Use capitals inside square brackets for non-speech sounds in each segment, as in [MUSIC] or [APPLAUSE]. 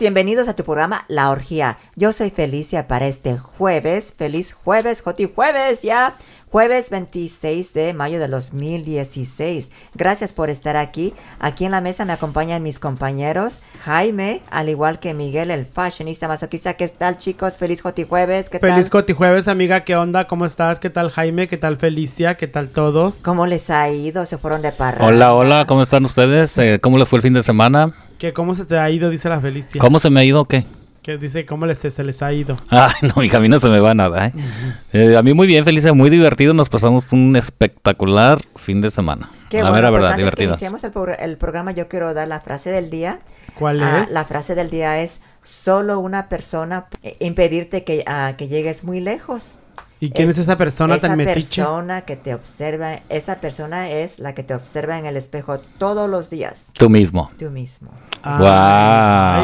Bienvenidos a tu programa La Orgía. Yo soy Felicia para este jueves. Feliz jueves, Joti Jueves, ya. Jueves 26 de mayo de 2016. Gracias por estar aquí. Aquí en la mesa me acompañan mis compañeros Jaime, al igual que Miguel, el fashionista masoquista. ¿Qué tal, chicos? Feliz Joti Jueves. ¿Qué Feliz tal? Coti Jueves, amiga. ¿Qué onda? ¿Cómo estás? ¿Qué tal, Jaime? ¿Qué tal, Felicia? ¿Qué tal todos? ¿Cómo les ha ido? ¿Se fueron de parranda? Hola, hola, ¿cómo están ustedes? Eh, ¿Cómo les fue el fin de semana? ¿Qué, ¿Cómo se te ha ido? Dice la Felicia. ¿Cómo se me ha ido o qué? Que dice, ¿cómo les, se les ha ido? Ay, [LAUGHS] no, hija, a mí no se me va nada, ¿eh? Eh, a mí muy bien, feliz, muy divertido. Nos pasamos un espectacular fin de semana. Qué la bueno, mera pues verdad, antes que divertidas. iniciemos el, progr- el programa, yo quiero dar la frase del día. ¿Cuál Ah, es? la frase del día es, solo una persona impedirte que, ah, que llegues muy lejos. ¿Y quién es, esa persona esa tan metiche? persona que te observa, esa persona es la que te observa en el espejo todos los días, Tú mismo. tú mismo. Ay, Guau.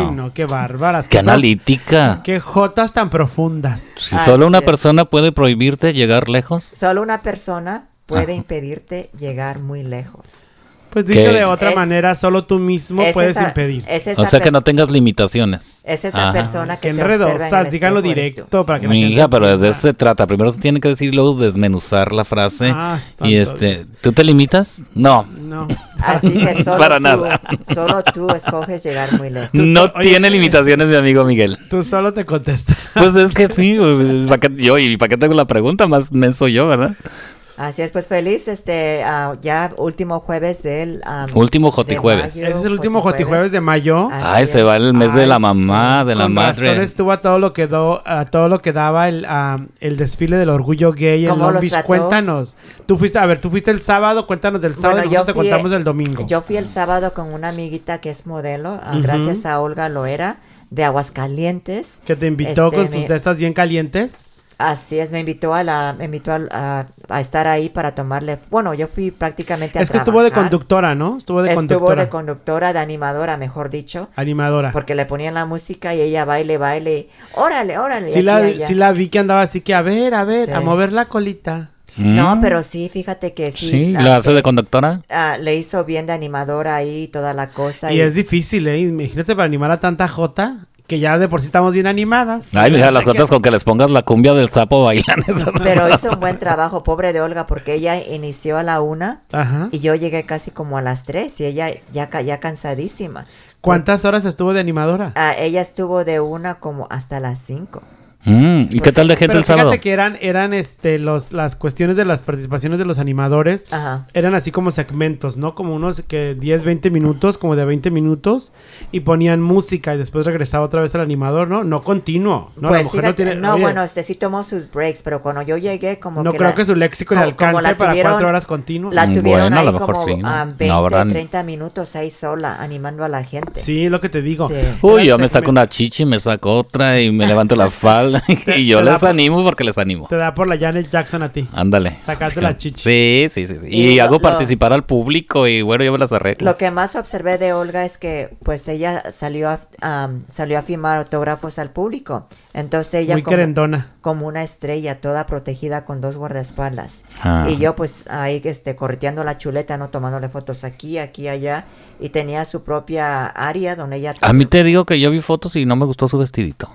Ay, no, qué bárbaras. ¡Qué prof- analítica! Qué jotas tan profundas. Si Así solo una es. persona puede prohibirte llegar lejos. Solo una persona puede Ajá. impedirte llegar muy lejos. Pues dicho ¿Qué? de otra Es- manera, solo tú mismo Es puedes esa- impedir. Es O sea que no tengas limitaciones. Es esa Ajá. persona que Qué te observa en el enredosas, díganlo directo para que la Mi hija, pero de eso se trata. Primero se tiene que decir y luego desmenuzar la frase. Ah, y este, Dios. ¿tú te limitas? No. No. Así que [LAUGHS] solo Para tú, nada. solo tú escoges llegar muy lejos. No oye, tiene limitaciones, mi amigo Miguel. Tú solo te contestas. Pues es que [LAUGHS] sí, pues, ¿para qué- yo, ¿y para qué tengo la pregunta? Más menso yo, ¿verdad? Así es, pues feliz, este, ah, ya último jueves del... am, Último Jotijueves. Ese es el último Jotijueves de mayo. Así Ay, se va el mes de la Ay, mamá, de la Con madre. razón estuvo a todo lo que do- a todo lo que daba el, el desfile del orgullo gay en ¿Cómo Long Beach. Cuéntanos. Tú fuiste, a ver, tú fuiste el sábado, cuéntanos del sábado Bueno, y nosotros te contamos del domingo. Yo fui el sábado con una amiguita que es modelo, ah, Ujú. gracias a Olga Loera, de Aguascalientes. que te invitó Este, con sus de estas bien calientes. Así es, me invitó a la, me invitó a, a- a estar ahí para tomarle, bueno, yo fui prácticamente a Es que estuvo de conductora, ¿no? Estuvo de Estuvo conductora. de conductora, de animadora, mejor dicho. animadora. Porque le ponían la música y ella baile, baile. Órale, órale. Sí la, sí la vi que andaba así que, a ver, a ver, Sí. a mover la colita. No, Mm. pero sí, fíjate que sí. Sí, ¿la hace que, de conductora? ah, le hizo bien de animadora ahí toda la cosa. Y es difícil, ¿eh? Imagínate para animar a tanta jota, que ya de por sí estamos bien animadas. Ay, mija, las que- gotas con que les pongas la cumbia del sapo bailan. Pero hizo un buen trabajo, pobre de Olga, porque ella inició a la una Ajá. y yo llegué casi como a las tres y ella ya, ya cansadísima. ¿Cuántas horas estuvo de animadora? Ah, ella estuvo de una como hasta las cinco. Mm, ¿Y qué tal de gente Pero el fíjate sábado? que eran, eran este, los, las cuestiones de las participaciones de los animadores. Ajá. Eran así como segmentos, ¿no? Como unos que 10, 20 minutos, como de 20 minutos, y ponían música y después regresaba otra vez el animador, ¿no? No continuo, ¿no? pues la mujer fíjate, no tiene... no, oye, bueno, este sí tomó sus breaks, pero cuando yo llegué como no que creo la- que su léxico le alcance para cuatro horas continuas. La Mm, tuvieron bueno, a ahí lo mejor como sí, ¿no? ah, No 20, habrán- 30 minutos ahí sola, animando a la gente. Sí, lo que te digo. Sí. Uy, yo me saco una chichi, me saco otra y me levanto la falda. [LAUGHS] y yo les por- animo porque les animo. Te da por la Janet Jackson a ti. Ándale. Sacarte la chichi. Sí, sí, sí. sí. Y Y, lo- hago lo- participar al público y bueno, yo me las arreglo. Lo que más observé de Olga es que pues ella salió a, am, salió a firmar autógrafos al público. Entonces ella Muy como, querendona. como una estrella toda protegida con dos guardaespaldas. Ah. Y yo pues ahí este correteando la chuleta, no tomándole fotos aquí, aquí, allá y tenía su propia área donde ella A mí te digo que yo vi fotos y no me gustó su vestidito.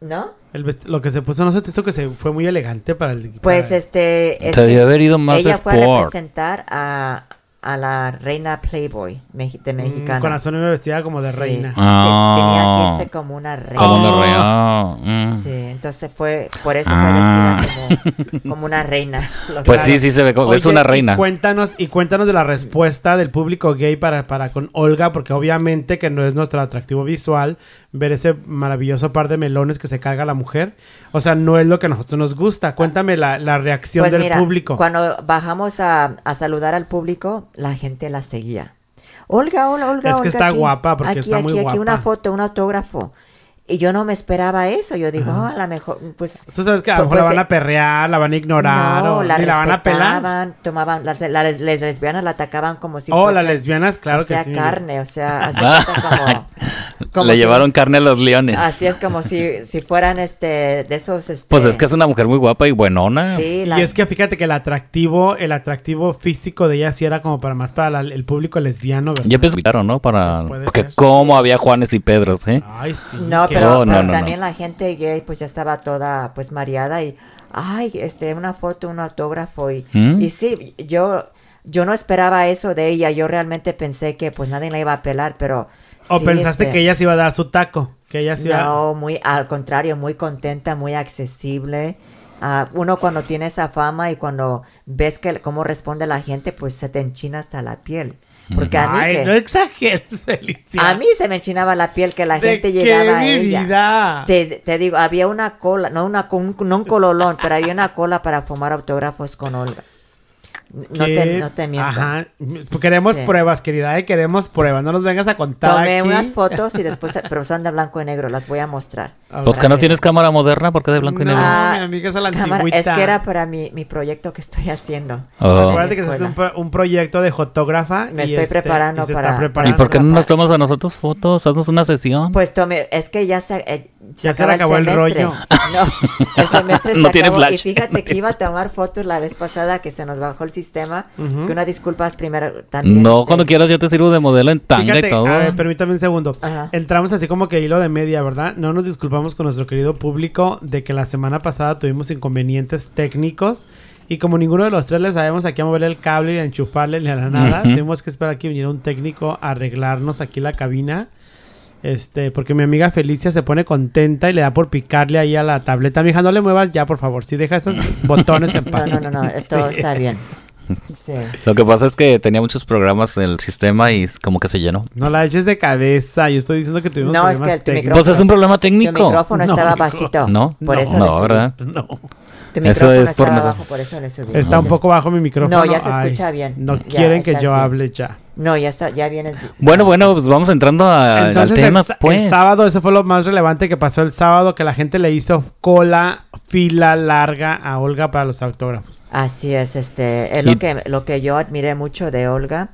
¿No? El lo que se puso, no sé, esto que se fue muy elegante para el... Pues para- este, Se este, debió haber ido más ella fue a sport. representar a, a la reina Playboy meji- de Mm, mexicana. Con razón me vestida como de Sí. reina. Te- Ah. Tenía que irse como una reina. Como una. Mm. Sí, entonces fue, por eso fue Ah. vestida como, como una reina. [LAUGHS] Pues sí, sí se ve como... es una y reina. cuéntanos, y cuéntanos de la respuesta del público gay para, para con Olga, porque obviamente que no es nuestro atractivo visual ver ese maravilloso par de melones que se carga la mujer. O sea, no es lo que a nosotros nos gusta. Cuéntame la, la reacción Pues del mira, público. cuando bajamos a, a saludar al público, la gente la seguía. Olga, hola, Olga. Es que Olga, está aquí, guapa, porque aquí, está aquí, muy aquí, guapa. una foto, un autógrafo. Y yo no me esperaba eso. Yo digo, oh, a lo mejor, pues... Tú sabes que a lo pues, mejor la pues, van a perrear, la van a ignorar, no, o la ni la van a pelar. respetaban, tomaban, las, las les- lesbianas la atacaban como si Oh, fuese, las lesbianas, claro o sea, que sí. carne, o sea, [LAUGHS] así como, [LAUGHS] Como Le si- llevaron carne a los leones. Así es como si, [LAUGHS] si fueran este de esos este, Pues es que es una mujer muy guapa y buenona. sí, Y la- es que fíjate que el atractivo, el atractivo físico de ella sí era como para más para la- el público lesbiano, ¿verdad? Ya pensé, claro, ¿no? Para... Pues Porque ser. cómo había Juanes y Pedros, ¿eh? Ay, sí. No, pero, Oh, no, pero no, también no. la gente gay pues ya estaba toda pues mareada y ay, este una foto, un autógrafo y, ¿Mm? y sí, yo yo no esperaba eso de ella, yo realmente pensé que pues nadie la iba a pelar, pero O sí, pensaste este, que ella se iba a dar su taco, que ella se iba No, muy al contrario, muy contenta, muy accesible. Ah, uno cuando tiene esa fama y cuando ves que cómo responde la gente, pues se te enchina hasta la piel. Porque a mí, Ay, que- no exageres, [LAUGHS] Felicia. a mí se me enchinaba la piel que la ¿De gente qué, llegaba a ella. vida? Te, te digo, había una cola, no una un- no un cololón, pero había una cola para fumar autógrafos con Olga. No te, no te miento. Ajá. Queremos Sí. pruebas, querida, ¿eh? queremos pruebas. No nos vengas a contar Tomé aquí. unas fotos y [LAUGHS] después, pero son de blanco y negro, las voy a mostrar. A Pues que no tienes cámara moderna, porque de blanco y No, negro? Ah, mi amiga, esa es la Cámara, es que era para mi, mi proyecto que estoy haciendo. Oh. Acuérdate que es un, escuela. pro- un proyecto de fotógrafa. Me y estoy este, preparando y para- ¿Y por qué no nos tomas a nosotros fotos? Haznos una sesión. Pues tome, es que ya se, eh, Ya se le acabó el rollo. [LAUGHS] No, el semestre [LAUGHS] No se tiene acabó. Y flash. fíjate que iba a tomar fotos la vez pasada que se nos bajó el sistema. Ujú. Que una disculpas primero también. no, este, cuando quieras yo te sirvo de modelo en tanga Fíjate, y todo. a ver, permítame un segundo. Ajá. Entramos así como que hilo de media, ¿verdad? No nos disculpamos con nuestro querido público de que la semana pasada tuvimos inconvenientes técnicos y como ninguno de los tres le sabemos aquí a mover el cable y a enchufarle ni a la nada, Ujú. tuvimos que esperar a que viniera un técnico a arreglarnos aquí la cabina. Este, porque mi amiga Felicia se pone contenta y le da por picarle ahí a la tableta. Mija, no le muevas ya, por favor. Sí, deja esos [LAUGHS] botones en No, paz. no, no, no, todo Sí. está bien. Sí. Lo que pasa es que tenía muchos programas en el sistema y como que se llenó. No la eches de cabeza. Yo estoy diciendo que tuvimos No, es que tu micrófono- Pues es un problema Tu técnico. micrófono No, estaba bajito. No, Por eso no. ¿verdad? No. Tu Eso micrófono es por bajo, por eso le subí. Está un poco bajo mi micrófono. No, ya se Ay, escucha bien. No Ya quieren que yo bien. hable ya. No, ya está, ya vienes. Bueno, bueno, pues vamos entrando a- Entonces, al tema, el, sa- el pues. sábado, eso fue lo más relevante que pasó el sábado, que la gente le hizo cola, fila larga a Olga para los autógrafos. Así es, este, es Y- lo que, lo que yo admiré mucho de Olga.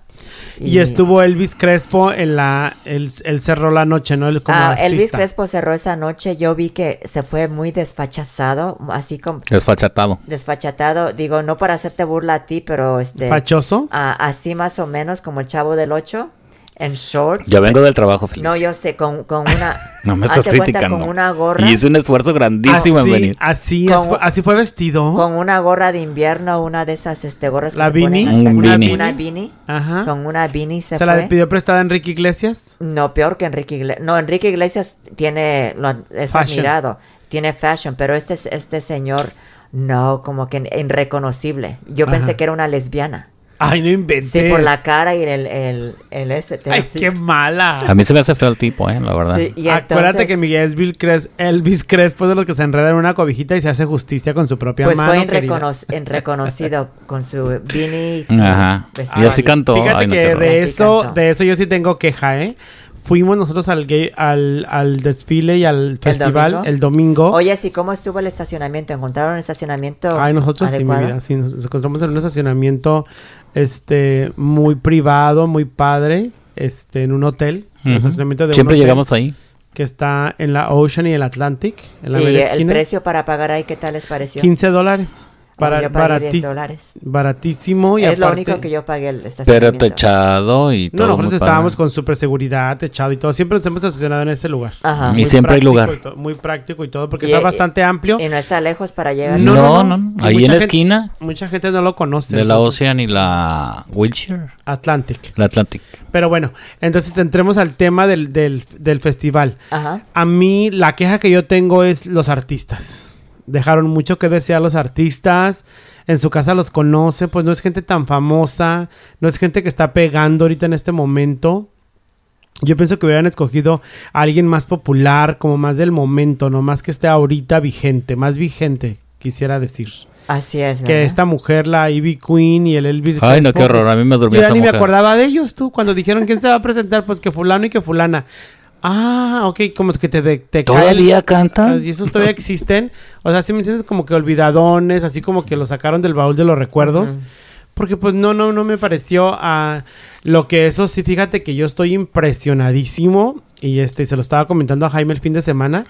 Y, estuvo Elvis Crespo en la... Él, él cerró la noche, ¿no? Él como Ah, Elvis artista. Crespo cerró esa noche. Yo vi que se fue muy desfachazado, así como Desfachatado. desfachatado. Digo, no para hacerte burla a ti, pero este, ¿Fachoso? ah, así más o menos como el chavo del 8, en shorts. Yo vengo del trabajo, Feliz. No, yo sé, con, con una. [LAUGHS] No me estás cuenta, criticando. Con una gorra. Y hice un esfuerzo grandísimo en así, venir. así, Con- es- fue, así fue vestido. Con una gorra de invierno, una de esas este, gorras que La se ponen beanie. hasta Un acá, beanie. Una beanie. Ajá. Con una beanie se, ¿Se la pidió prestada Enrique Iglesias? No, peor que Enrique Iglesias. No, Enrique Iglesias tiene, lo, es Fashion. admirado, tiene fashion, pero este, este señor, no, como que irreconocible. Yo Ajá. pensé que era una lesbiana. Ay, no inventé. Sí, por la cara y el, el, el ese. te- Ay, qué mala. A mí se me hace feo el tipo, ¿eh? La verdad. Sí, y Acuérdate entonces, que Miguel es Bill Cres- Elvis Crespo es de los que se enreda en una cobijita y se hace justicia con su propia Pues mano. fue querida. irrecono- en reconocido con su beanie y su Ajá. vestido Y así cantó. Fíjate Ay, no, que de eso, de eso yo sí tengo queja, ¿eh? Fuimos nosotros al, gay- al, al desfile y al festival domingo? el domingo. Oye, sí, ¿cómo estuvo el estacionamiento? ¿Encontraron el estacionamiento Ay, nosotros sí, mi vida. Sí, nos, nos encontramos en un estacionamiento este, muy privado, muy padre, este, en un hotel. Un Ujú. estacionamiento de un Siempre hotel llegamos ahí. Que está en la Ocean y el Atlantic, en la ¿Y el precio para pagar ahí qué tal les pareció? 15 dólares. Bara- yo pagué 10 baratis- dólares. Baratísimo. Y es lo aparte- único que yo pagué el Pero techado y todo. No, nosotros estábamos padre. con super seguridad, techado y todo. Siempre nos hemos estacionado en ese lugar. Ajá. Y Muy siempre hay práctico lugar. y to- muy práctico y todo, porque Y- está y- bastante amplio. Y no está lejos para llegar. No, No, no, no. Y Ahí mucha en la gente- esquina Mucha gente no lo conoce. de la entonces, Ocean y la Wilshire. Atlantic. La Atlantic. Pero bueno, entonces entremos al tema del, del, del festival. Ajá. A mí la queja que yo tengo es los artistas. Dejaron mucho que desear los artistas. En su casa los conoce, pues no es gente tan famosa, no es gente que está pegando ahorita en este momento. Yo pienso que hubieran escogido a alguien más popular, como más del momento, no más que esté ahorita vigente, más vigente, quisiera decir. Así es. Que ¿verdad? esta mujer, la Ivy Queen y el Elvis Ay, no, qué horror. A mí me durmió yo ya esa ni me acordaba de ellos tú, cuando dijeron quién se va a presentar, pues que fulano y que fulana. Ah, ok, como que te, te cae el- ¿Todavía canta? Ah, Y esos todavía existen. O sea, si me entiendes como que olvidadones, así como que lo sacaron del baúl de los recuerdos. Porque pues no, no, no me pareció a lo que eso sí, fíjate que yo estoy impresionadísimo y este se lo estaba comentando a Jaime el fin de semana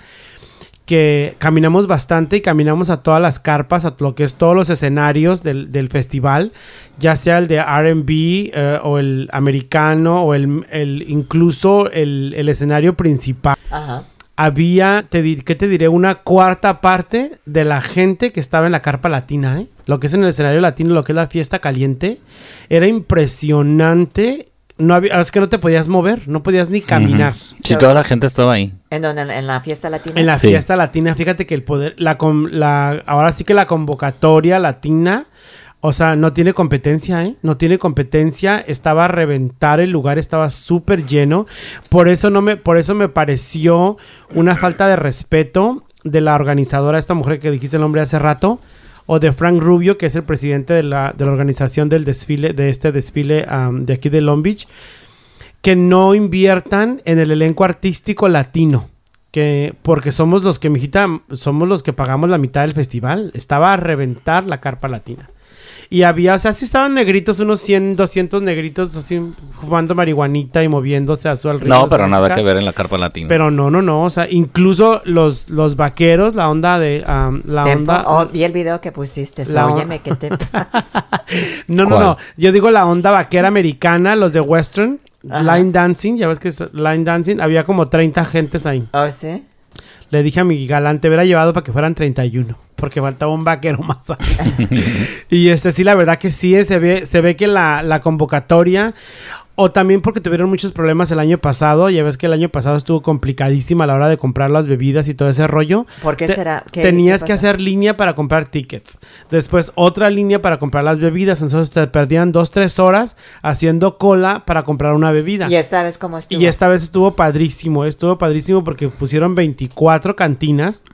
que caminamos bastante y caminamos a todas las carpas, a lo que es todos los escenarios del, del festival, ya sea el de RB eh, o el americano o el, el- incluso el, el escenario principal. Ajá. Había, te di- ¿qué te diré? Una cuarta parte de la gente que estaba en la carpa latina, ¿eh? Lo que es en el escenario latino, lo que es la fiesta caliente, era impresionante. No había, es que no te podías mover, no podías ni caminar. Ujú. Sí, toda la gente estaba ahí. ¿En donde ¿En, la fiesta latina? En la Sí. fiesta latina, fíjate que el poder, la, la, ahora sí que la convocatoria latina, o sea, no tiene competencia, ¿eh? No tiene competencia, estaba a reventar el lugar, estaba súper lleno. Por eso no me, por eso me pareció una falta de respeto de la organizadora, esta mujer que dijiste el nombre hace rato, o de Frank Rubio, que es el presidente de la, de la organización del desfile, de este desfile de aquí de Long Beach, que no inviertan en el elenco artístico latino. Que, porque somos los que, mijita, somos los que pagamos la mitad del festival. Estaba a reventar la carpa latina. Y había, o sea, sí estaban negritos, unos 100, 200 negritos así fumando marihuanita y moviéndose a su alrededor. No, pero nada música. que ver en la carpa latina. Pero no, no, no. O sea, incluso los, los vaqueros, la onda de. la Tempo. onda. Oh, vi el video que pusiste. La Óyeme, ¿qué te [LAUGHS] pasa? No, no, ¿Cuál? no. Yo digo la onda vaquera americana, los de Western, Ajá. Line Dancing, ya ves que es Line Dancing, había como 30 gentes ahí. ¿Oh, sí? Le dije a mi galante, hubiera llevado para que fueran 31, porque faltaba un vaquero más. [LAUGHS] y este sí, la verdad que sí, eh, se ve, se ve que la, la convocatoria, o también porque tuvieron muchos problemas el año pasado, ya ves que el año pasado estuvo complicadísima a la hora de comprar las bebidas y todo ese rollo. ¿Por qué Te- será? ¿Qué- tenías qué que hacer línea para comprar tickets. Después otra línea para comprar las bebidas. Entonces te perdían dos, tres horas haciendo cola para comprar una bebida. ¿Y esta vez cómo estuvo? Y esta vez estuvo padrísimo. Estuvo padrísimo porque pusieron 24 cantinas.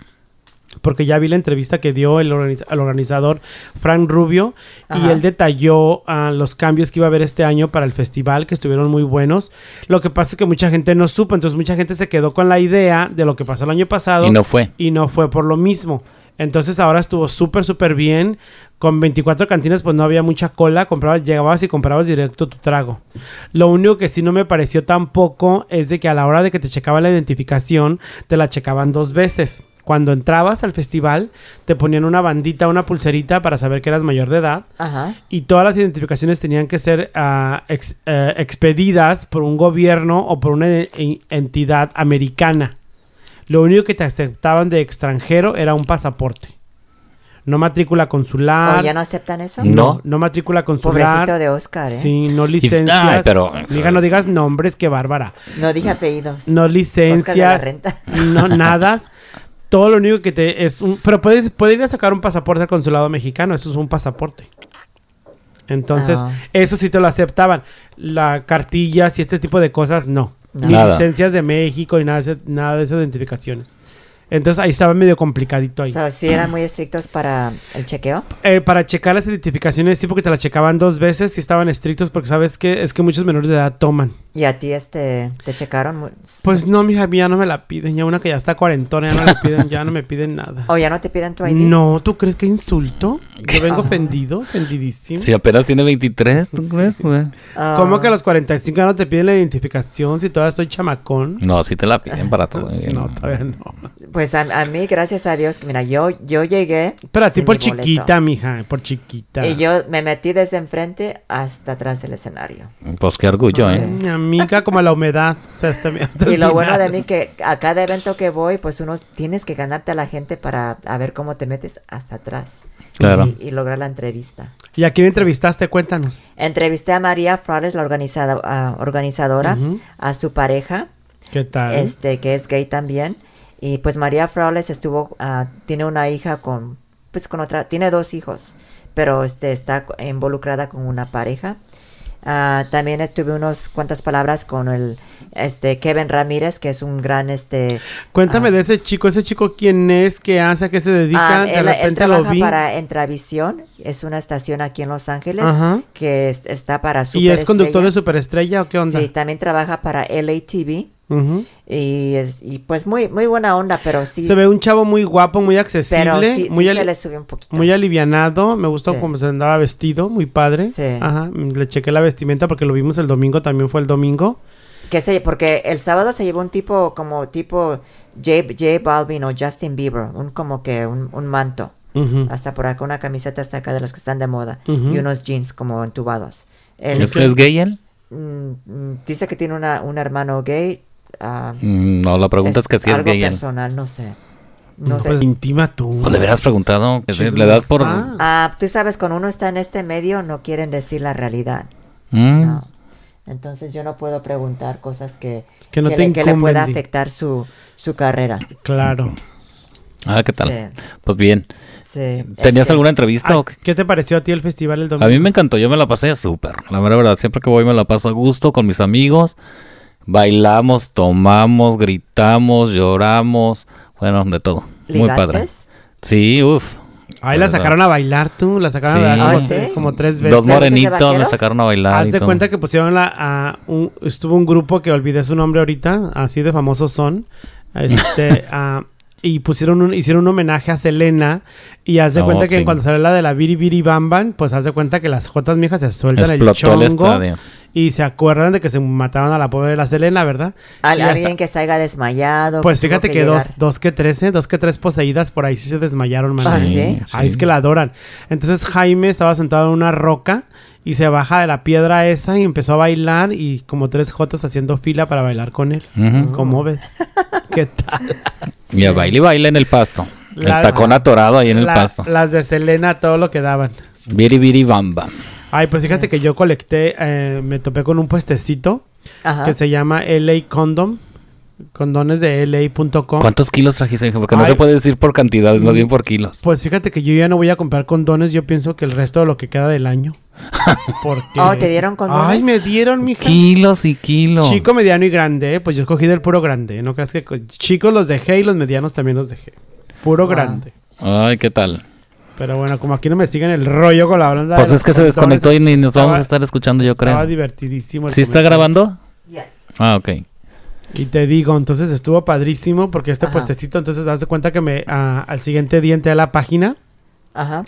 Porque ya vi la entrevista que dio el, organiza- el organizador Frank Rubio y él detalló ah, los cambios que iba a haber este año para el festival, que estuvieron muy buenos. Lo que pasa es que mucha gente no supo, entonces mucha gente se quedó con la idea de lo que pasó el año pasado Y no fue. y no fue por lo mismo. Entonces ahora estuvo súper, súper bien. Con 24 cantinas pues no había mucha cola. Comprabas, llegabas y comprabas directo tu trago. Lo único que sí no me pareció tampoco es de que a la hora de que te checaban la identificación, te la checaban dos veces. Cuando entrabas al festival, te ponían una bandita, una pulserita para saber que eras mayor de edad. Ajá. Y todas las identificaciones tenían que ser ah, ex- eh, expedidas por un gobierno o por una e- entidad americana. Lo único que te aceptaban de extranjero era un pasaporte. No matrícula consular. ¿O ya no aceptan eso? No. no matrícula consular. Pobrecito de Oscar, ¿eh? Sí, no licencias. ay, pero- Diga, no digas nombres, qué bárbara. No dije apellidos. No Oscar de la licencias. Renta. No, [LAUGHS] nada. Todo lo único que te es un. Pero puedes, puedes ir a sacar un pasaporte al consulado mexicano. Eso es un pasaporte. Entonces, Ah. eso sí te lo aceptaban. La cartillas y este tipo de cosas, no. Ni Nada. licencias de México ni nada de, nada de esas identificaciones. Entonces ahí estaba medio complicadito ahí. So, sí eran muy estrictos para el chequeo. Eh, para checar las identificaciones, sí, porque te las checaban dos veces, sí estaban estrictos, porque sabes que es que muchos menores de edad toman. ¿Y a ti este te checaron? Pues no, mija, a mí ya no me la piden. Ya una que ya está cuarentona, ya no le piden, ya no me piden nada. [LAUGHS] ¿O ya no te piden tu ID? No, ¿tú crees que insulto? Yo vengo [LAUGHS] ofendido, ofendidísimo. Si apenas tiene 23, ¿tú crees? güey? Ah, ¿Cómo que a los 45 ya no te piden la identificación si todavía estoy chamacón? No, sí te la piden para [LAUGHS] todo. Sí, no, todavía no. Pues a, a mí, gracias a Dios, que mira, yo, yo llegué. Pero a ti por boleto. chiquita, mija, por chiquita. Y yo me metí desde enfrente hasta atrás del escenario. Pues qué orgullo, Sí. ¿eh? Mi amiga como la humedad. O sea, hasta, hasta el Y lo bueno de mí que a cada evento que voy, pues uno tienes que ganarte a la gente para a ver cómo te metes hasta atrás. Claro. Y, y lograr la entrevista. ¿Y a quién entrevistaste? Cuéntanos. Entrevisté a María Flores, la organizada, ah, organizadora, a su pareja, ¿Qué tal? este, que es gay también. Y pues María Flores estuvo, ah, tiene una hija con, pues con otra, tiene dos hijos, pero este está involucrada con una pareja. Ah, también tuve unas cuantas palabras con el, este, Kevin Ramírez, que es un gran, este, Cuéntame ah, de ese chico. ¿Ese chico quién es? ¿Qué hace? ¿A qué se dedica? Ah, de él, él repente lo trabaja vi. para Entravisión, es una estación aquí en Los Ángeles que es- está para ¿Y es conductor de Superestrella. Superestrella o qué onda? Sí, también trabaja para LATV Y, es, y pues muy muy buena onda, pero sí, Se ve un chavo muy guapo, muy pero accesible, sí, sí muy, ali- le subió un poquito. muy alivianado. Me gustó Sí. cómo se andaba vestido, muy padre. Sí. Ajá. Le chequé la vestimenta porque lo vimos el domingo, también fue el domingo. que se, porque el sábado se llevó un tipo como tipo J, J Balvin o Justin Bieber, un como que un, un manto. Hasta por acá, una camiseta hasta acá de los que están de moda. Y unos jeans como entubados. Él ¿Es que es gay él? mm, mm, dice que tiene una, un hermano gay. Ah, Mm, No, la pregunta es, que si es algo gay personal, no sé. No No, sé. pues intima tú. Le hubieras preguntado. que Le das por... Chismosa. Ah, tú sabes, cuando uno está en este medio no quieren decir la realidad. Mm. No. Entonces yo no puedo preguntar cosas que, Que no te le, que le pueda afectar su, su carrera. Claro. Ah, ¿qué tal? Sí. Pues bien. Sí, ¿Tenías este, alguna entrevista Ah, o qué? ¿Qué te pareció a ti el festival el domingo? A mí me encantó, yo me la pasé súper. La verdad, siempre que voy me la paso a gusto con mis amigos. Bailamos, tomamos, gritamos, lloramos. Bueno, de todo. Muy padre. Sí, uff. Ahí la sacaron a bailar tú, la sacaron Sí. a bailar Ah, como, ¿sí? como tres veces. Dos ¿Sabes ese morenitos vaquero? sacaron a bailar. Haz de todo. cuenta que pusieron la, a un, estuvo un grupo que olvidé su nombre ahorita, así de famosos son, este, [LAUGHS] ah, y pusieron un, hicieron un homenaje a Selena y haz de Oh, cuenta que cuando salió la de la Biri Biri Bam Bam, pues haz de cuenta que las jotas mijas se sueltan Explotó el el chongo estadio. Y se acuerdan de que se mataron a la pobre de la Selena, ¿verdad? Al- Y hasta- alguien que haya desmayado. Pues fíjate que, dos, dos que trece, dos que tres poseídas por ahí sí se desmayaron, man. Ah, Sí, ¿sí? Ahí es que la adoran. Entonces Jaime estaba sentado en una roca y se baja de la piedra esa y empezó a bailar y como tres jotas haciendo fila para bailar con él. Ujú. ¿Cómo ves? [LAUGHS] ¿Qué tal? Y a baile y baile en el pasto. La- el tacón atorado ahí en el La- pasto. Las de Selena, todo lo que daban. Biri biri bamba. Ay, pues fíjate que yo colecté, eh, me topé con un puestecito Ajá. que se llama LA Condom, condones de LA.com. ¿Cuántos kilos trajiste? Porque no Ay. se puede decir por cantidades, más bien por kilos. Pues fíjate que yo ya no voy a comprar condones, yo pienso que el resto de lo que queda del año. [LAUGHS] Porque... Oh, ¿te dieron condones? Ay, me dieron, mija. Kilos y kilos. Chico, mediano y grande, ¿eh? pues yo escogí del puro grande. No creas que co- chicos los dejé y los medianos también los dejé. Puro Wow. grande. Ay, ¿qué tal? Pero bueno, como aquí no me siguen el rollo con la banda. Pues de es que se desconectó y ni nos estaba- vamos a estar escuchando, yo Estaba creo. divertidísimo. el ¿Sí está grabando? Yes. Ah, ok. Y te digo, entonces estuvo padrísimo porque este Ajá. puestecito, entonces das de cuenta que me al siguiente día entré a la página Ajá.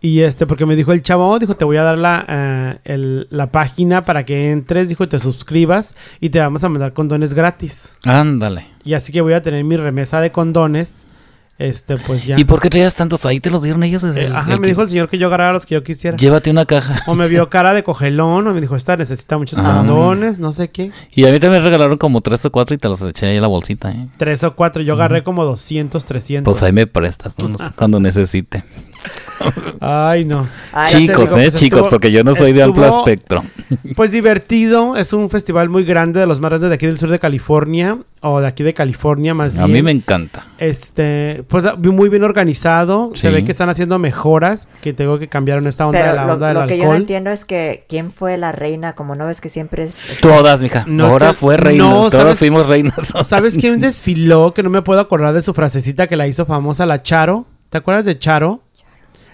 y este, porque me dijo el chavo, oh, dijo, te voy a dar la, el- la página para que entres, dijo, y te suscribas y te vamos a mandar condones gratis. Ándale. Y así que voy a tener mi remesa de condones, este, pues ya. ¿Y por qué traías tantos? Ahí te los dieron ellos. Eh, El- ajá, el me que- dijo el señor que yo agarrara los que yo quisiera. Llévate una caja. O me vio [LAUGHS] cara de cogelón, o me dijo, esta necesita muchos Ah. condones, no sé qué. Y a mí también me regalaron como tres o cuatro y te los eché ahí en la bolsita, ¿eh? Tres o cuatro, yo agarré como 200, 300. Pues ahí me prestas [LAUGHS] cuando necesite. Ay, no. Ay, Chicos, digo, ¿eh? pues Chicos, estuvo- porque yo no soy de amplio espectro. Pues divertido, es un festival muy grande, de los más grandes de aquí del sur de California, o de aquí de California más A bien. mí me encanta. Este, pues ah, muy bien organizado, se ve que están haciendo mejoras, que tengo que cambiaron esta onda de la lo, onda del lo que yo no entiendo es que quién fue la reina, como no ves que siempre es... es- Todas, mija. No, es Ahora que- fue reina. no, Todas ¿sabes? fuimos reinas. [LAUGHS] ¿Sabes quién desfiló? Que no me puedo acordar de su frasecita que la hizo famosa, la Charo. ¿Te acuerdas de Charo?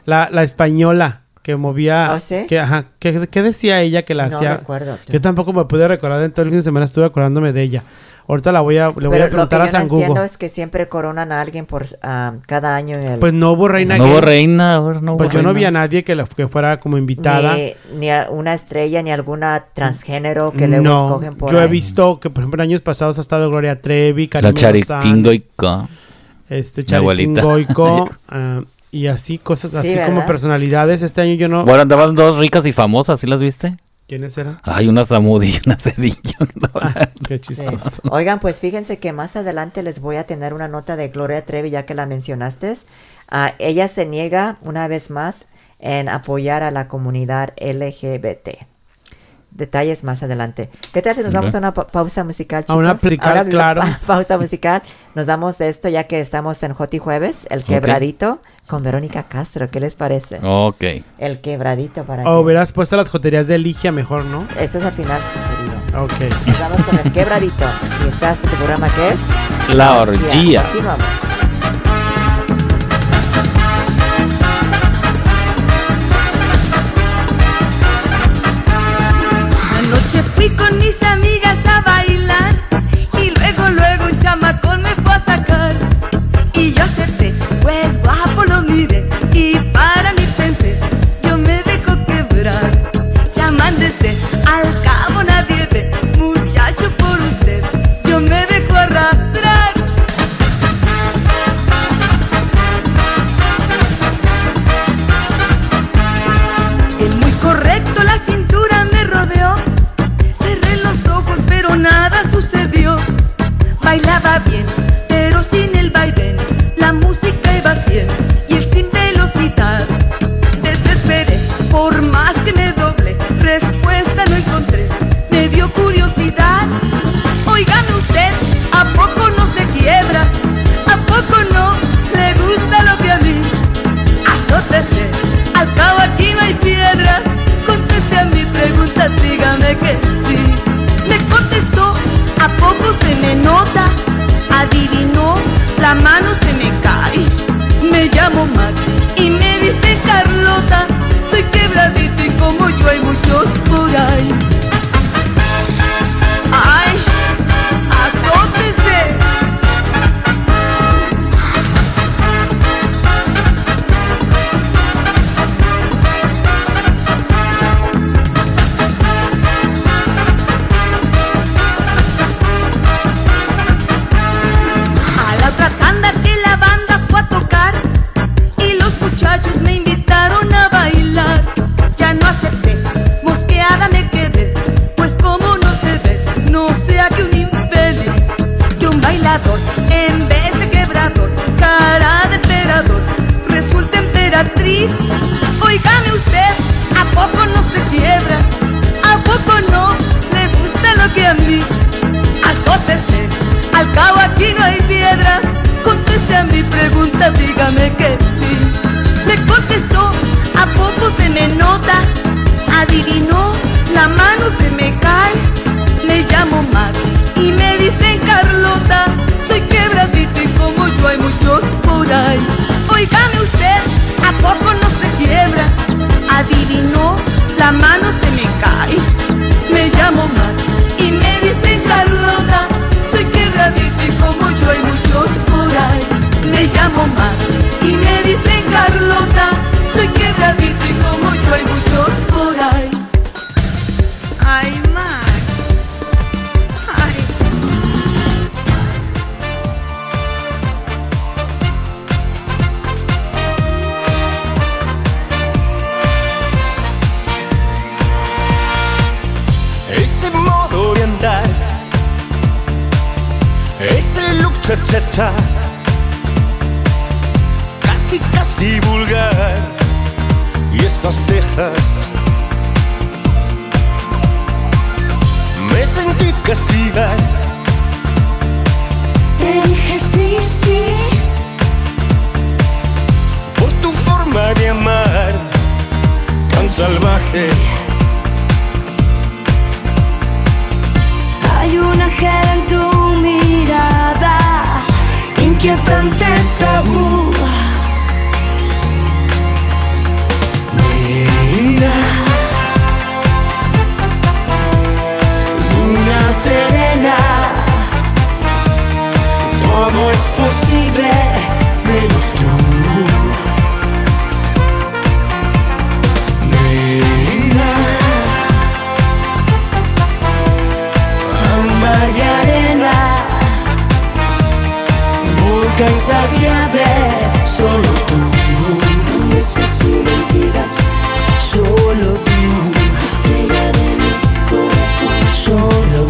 La, la española que movía. ¿Ah, sí? que, ajá, ¿qué, qué decía ella que la no hacía? recuerdo. tú. Yo tampoco me pude recordar en todo el fin de semana, estuve acordándome de ella. Ahorita la voy a, le voy Pero a lo que preguntar yo a no San entiendo es que siempre coronan a alguien por ah, cada año el... Pues no hubo reina no hubo reina. no hubo Pues yo no vi reina. a nadie que, la- que fuera como invitada. ni, ni a una estrella, ni alguna transgénero que le no, escogen por yo he ahí. visto que por ejemplo en años pasados ha estado Gloria Trevi, La Karim Lozano, charitingoica. este Mi abuelita. [LAUGHS] Y así cosas Sí, así como personalidades. Este año yo no. Bueno, andaban dos ricas y famosas, ¿sí las viste? ¿Quiénes eran? Hay una Samudi y una Cedillo. [LAUGHS] Ah, qué Sí. chistoso. Oigan, pues fíjense que más adelante les voy a tener una nota de Gloria Trevi, ya que la mencionaste. Ah, ella se niega una vez más en apoyar a la comunidad LGBT. Detalles más adelante. ¿Qué tal si nos vamos a una pa- pausa musical, A chicos? una musical, Ahora, claro. pa- [LAUGHS] pausa musical. Nos damos de esto ya que estamos en Joti Jueves, el quebradito, con Verónica Castro. ¿Qué les parece? ok. El quebradito para O que... hubieras puesto las joterías de Ligia mejor, ¿no? Esto es al final, querido. Ok. Nos vamos con el quebradito. Y estás en tu programa que es... La orgía. Continuamos. Fui con mis amigas a bailar y luego, luego un chamacón me fue a sacar. Y yo acepté, bailaba bien. mar de arena, boca insaciable, solo tú, promesas sin mentiras, solo tú, estrella de mi corazón, solo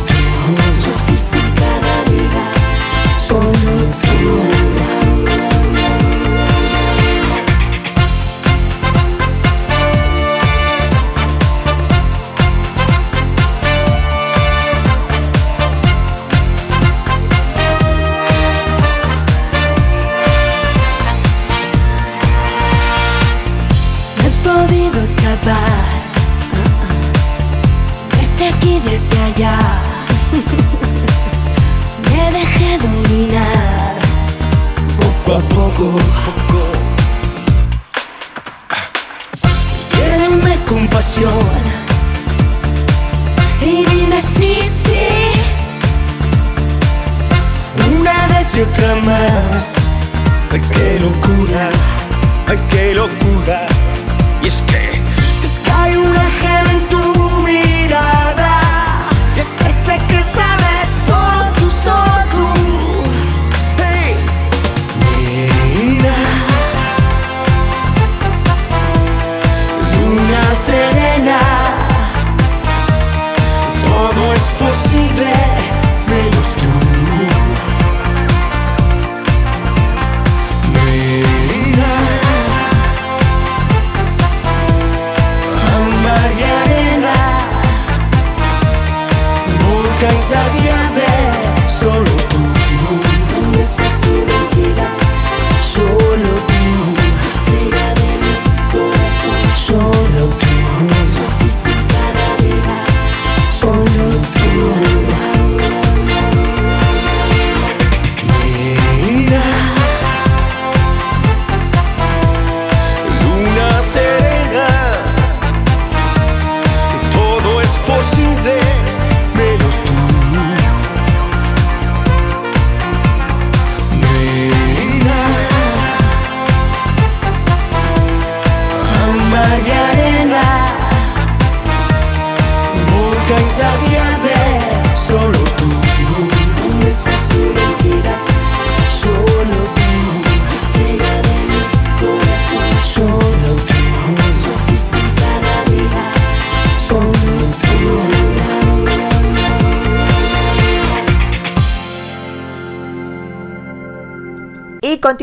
cansancia de solo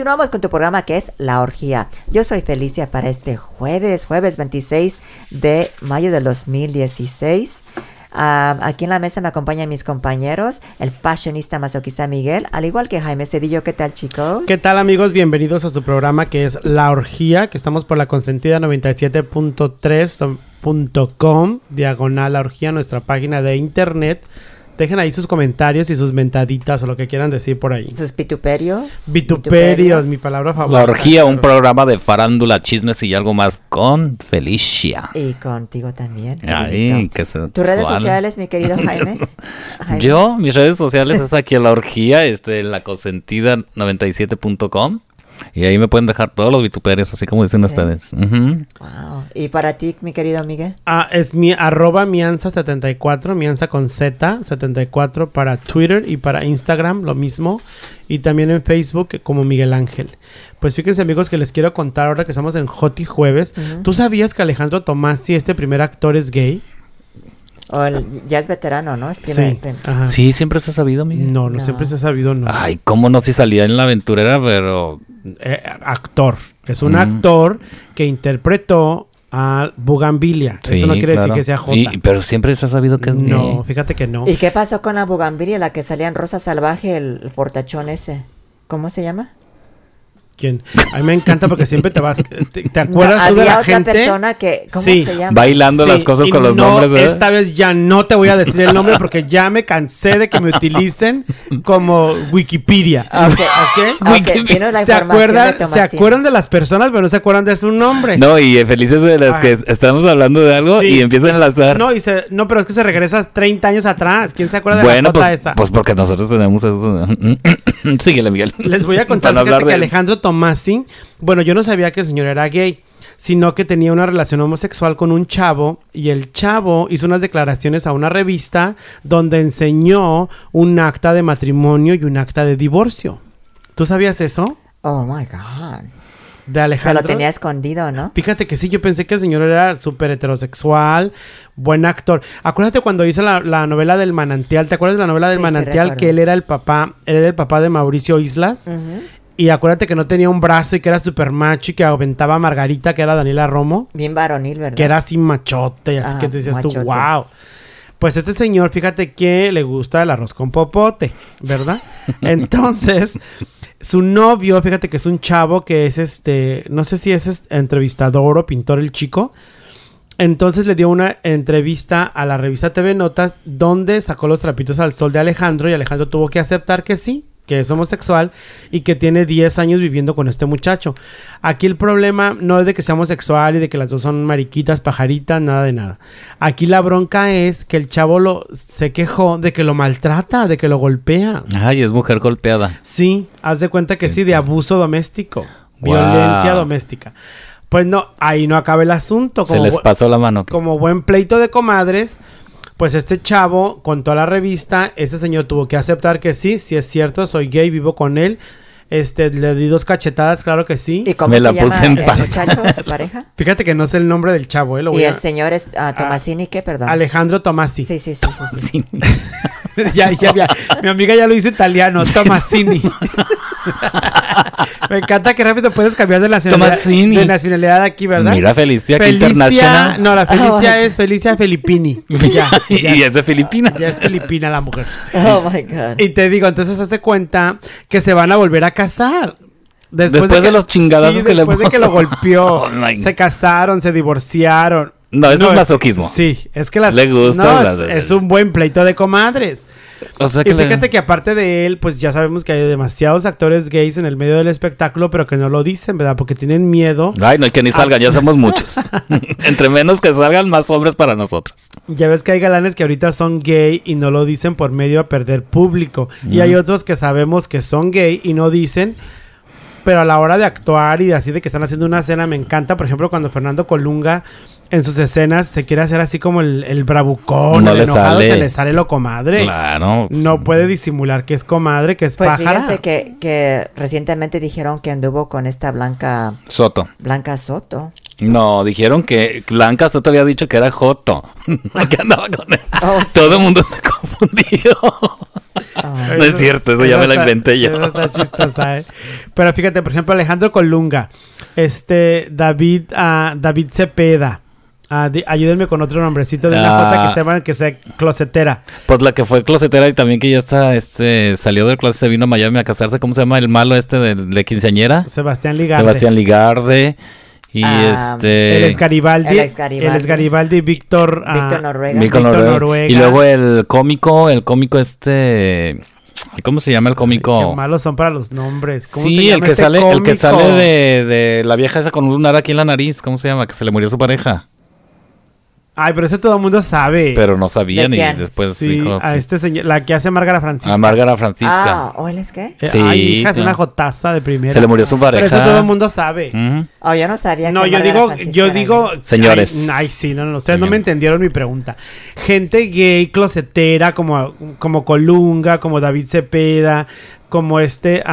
continuamos con tu programa que es La Orgía. Yo soy Felicia para este jueves, jueves 26 de mayo del 2016. Ah, aquí en la mesa me acompañan mis compañeros, el fashionista masoquista Miguel, al igual que Jaime Cedillo. ¿Qué tal, chicos? ¿Qué tal amigos? Bienvenidos a su programa que es La Orgía, que estamos por la consentida 97.3.com, diagonal La Orgía, nuestra página de internet. Dejen ahí sus comentarios y sus mentaditas o lo que quieran decir por ahí. Sus vituperios. Vituperios, mi palabra favorita. La orgía, un programa de farándula, chismes y algo más con Felicia. Y contigo también. Ay, qué sensual. ¿Tus redes sociales, mi querido Jaime? [LAUGHS] Jaime. Yo, mis redes sociales es aquí en la orgía, este, en la consentida 97.com. Y ahí me pueden dejar todos los vituperios, así como dicen Sí. ustedes. Wow. ¿Y para ti, mi querido Miguel? Ah, es mi arroba mianza74, mianza con Z, 74 para Twitter y para Instagram, lo mismo. Y también en Facebook como Miguel Ángel. Pues fíjense amigos que les quiero contar ahora que estamos en Joti Jueves. ¿Tú sabías que Alejandro Tomasi, este primer actor, es gay? O el- ya es veterano, ¿no? Es Sí. Sí, siempre se ha sabido, Miguel. No, no, No. siempre se ha sabido, no. Ay, cómo no si salía en la aventurera, pero Eh, actor. Es un Mm. actor que interpretó a Bugambilia. Eso no quiere claro. decir que sea J. Sí, pero siempre se ha sabido que es no, gay. fíjate que no. ¿Y qué pasó con la bugambilia, la que salía en Rosa Salvaje, el, el fortachón ese? ¿Cómo se llama? ¿Quién? A mí me encanta porque siempre te vas. ¿Te, te acuerdas No, tú de la otra gente? persona que... ¿Cómo Sí, se llama? Bailando Sí, las cosas y con los no, nombres, ¿verdad? Esta vez ya no te voy a decir el nombre porque ya me cansé de que me utilicen como Wikipedia. Ah, ok. ¿Ok? La ¿Se acuerdan, de se acuerdan de las personas, pero no se acuerdan de su nombre? No, y eh, felices de las Ah. que estamos hablando de algo Sí, y empiezan a lanzar. No, y se- no, pero es que se regresa 30 años atrás. ¿Quién se acuerda de bueno, la jota pues, esa? pues porque nosotros tenemos eso. Síguele, Miguel. Les voy a contar no que de. Alejandro Tomasi, bueno, yo no sabía que el señor era gay, sino que tenía una relación homosexual con un chavo y el chavo hizo unas declaraciones a una revista donde enseñó un acta de matrimonio y un acta de divorcio. ¿Tú sabías eso? Oh, my God. De Alejandro. lo tenía escondido, ¿no? Fíjate que sí, yo pensé que el señor era súper heterosexual, buen actor. Acuérdate cuando hizo la, la novela del manantial, ¿te acuerdas de la novela del Sí, manantial? que él era el papá, él era el papá de Mauricio Islas. Ujú. Y acuérdate que no tenía un brazo y que era súper macho y que aventaba a Margarita, que era Daniela Romo, Bien varonil, ¿verdad? que era así machote, así Ah, que te decías tú, machote. wow. Pues este señor, fíjate que le gusta el arroz con popote, ¿verdad? [LAUGHS] Entonces, su novio, fíjate que es un chavo que es este, no sé si es este, entrevistador o pintor el chico. Entonces le dio una entrevista a la revista TV Notas donde sacó los trapitos al sol de Alejandro y Alejandro tuvo que aceptar que sí, que es homosexual y que tiene 10 años viviendo con este muchacho. Aquí el problema no es de que sea homosexual y de que las dos son mariquitas, pajaritas, nada de nada. Aquí la bronca es que el chavo lo, se quejó de que lo maltrata, de que lo golpea. Ay, es mujer golpeada. Sí, haz de cuenta que sí, de abuso doméstico, Wow. violencia doméstica. Pues no, ahí no acaba el asunto. Se les pasó la mano. como buen pleito de comadres, pues este chavo contó a la revista, este señor tuvo que aceptar que sí, sí es cierto, soy gay, vivo con él. Este, le di dos cachetadas, claro que sí. ¿Y cómo Me se la llama puse en el paz. muchacho, su [LAUGHS] pareja? Fíjate que no sé el nombre del chavo, ¿eh? Lo voy Y a- el señor es ah, Tomasini, ¿qué? Perdón. Alejandro Tomasi. Sí, sí, sí, sí, sí. [LAUGHS] [LAUGHS] ya, ya, ya. Mi amiga ya lo hizo italiano, Tomasini. [LAUGHS] Me encanta que rápido puedes cambiar de nacionalidad, Tomasini. de nacionalidad aquí, ¿verdad? Mira, Felicia, que Felicia, internacional. no, la Felicia Oh, [LAUGHS] es Felicia Filippini. Ya, y es de Filipinas. ya es filipina la mujer. Oh, my God. Y te digo, entonces hace cuenta que se van a volver a casar. Después de que- los chingadazos que le después de que lo golpeó, Oh, my. se casaron, se divorciaron. No, eso es masoquismo. Sí, es que las Le gusta no, la- es, es un buen pleito de comadres. O sea que Y le- fíjate que aparte de él, pues ya sabemos que hay demasiados actores gays en el medio del espectáculo, pero que no lo dicen, ¿verdad? Porque tienen miedo. Ay, no hay que ni salgan, ya somos muchos. [LAUGHS] [LAUGHS] Entre menos que salgan, más hombres para nosotros. Ya ves que hay galanes que ahorita son gay y no lo dicen por medio a perder público. Y hay otros que sabemos que son gay y no dicen. Pero a la hora de actuar y de así de que están haciendo una escena, me encanta, por ejemplo, cuando Fernando Colunga en sus escenas se quiere hacer así como el, el bravucón, No el le enojado, sale. se le sale lo comadre. Claro. No puede disimular que es comadre, que es Pues pájara. fíjense que, que recientemente dijeron que anduvo con esta Blanca Soto. Blanca Soto. No, dijeron que Blanca Soto había dicho que era Joto. [LAUGHS] que andaba con él. Oh, sí. Todo el mundo está [LAUGHS] confundido. Ah. No es cierto, eso ya me la inventé yo. Eso está chistosa, ¿eh? Pero fíjate, por ejemplo, Alejandro Colunga, este, David, ah, David Cepeda. Ah, di- ayúdenme con otro nombrecito de una Ah. jota que esté que sea closetera. Pues la que fue closetera y también que ya está, este, salió del closet, se vino a Miami a casarse. ¿Cómo se llama el malo este de, de quinceañera? Sebastián Ligarde. Sebastián Ligarde. Y Ah, este. El ex Garibaldi. El ex Garibaldi. El ex Garibaldi, Víctor. ah, Víctor Noruega. Víctor Noruega. Noruega. Y luego el cómico, el cómico este. ¿Cómo se llama el cómico? Qué malos son para los nombres. ¿Cómo se Sí, el que este sale, el que sale de, de la vieja esa con un lunar aquí en la nariz, ¿cómo se llama? Que se le murió su pareja. Ay, pero eso todo el mundo sabe. Pero no sabían ¿De y quién? después sí, dijo a sí. este señor, la que hace Márgara Francisca. a Márgara Francisca. Ah, ¿o él es qué? Eh, Sí, Ay, hija, es una jotaza de primera. Se le murió su Pero eso pareja. todo el mundo sabe. Ujú. Oh, yo no sabía No, que yo digo, Francisca yo digo. Señores. Ay, ay, sí, no, no, ustedes no Señor. me entendieron mi pregunta. Gente gay, closetera, como, como Colunga, como David Cepeda, como este,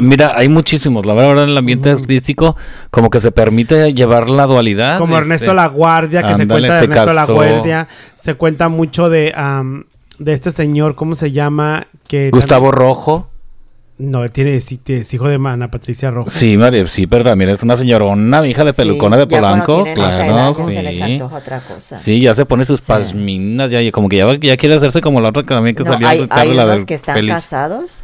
Mira, hay muchísimos. La verdad, en el ambiente artístico, como que se permite llevar la dualidad. como este, Ernesto La Guardia, que se cuenta de se Ernesto La. Guardia, se cuenta mucho de, am, de este señor, ¿cómo se llama? Que Gustavo también- Rojo. no, tiene, es hijo de Ana Patricia Rojo. Sí, María, sí, pero también es una señorona, hija de pelucona Sí, de ya Polanco. esa Claro, edad, como Se les sí. antoja otra cosa. Sí, ya se pone sus Sí. pasminas, ya, y como que ya, va- ya quiere hacerse como la otra que también que No, salió hay, hay la unos del que están casados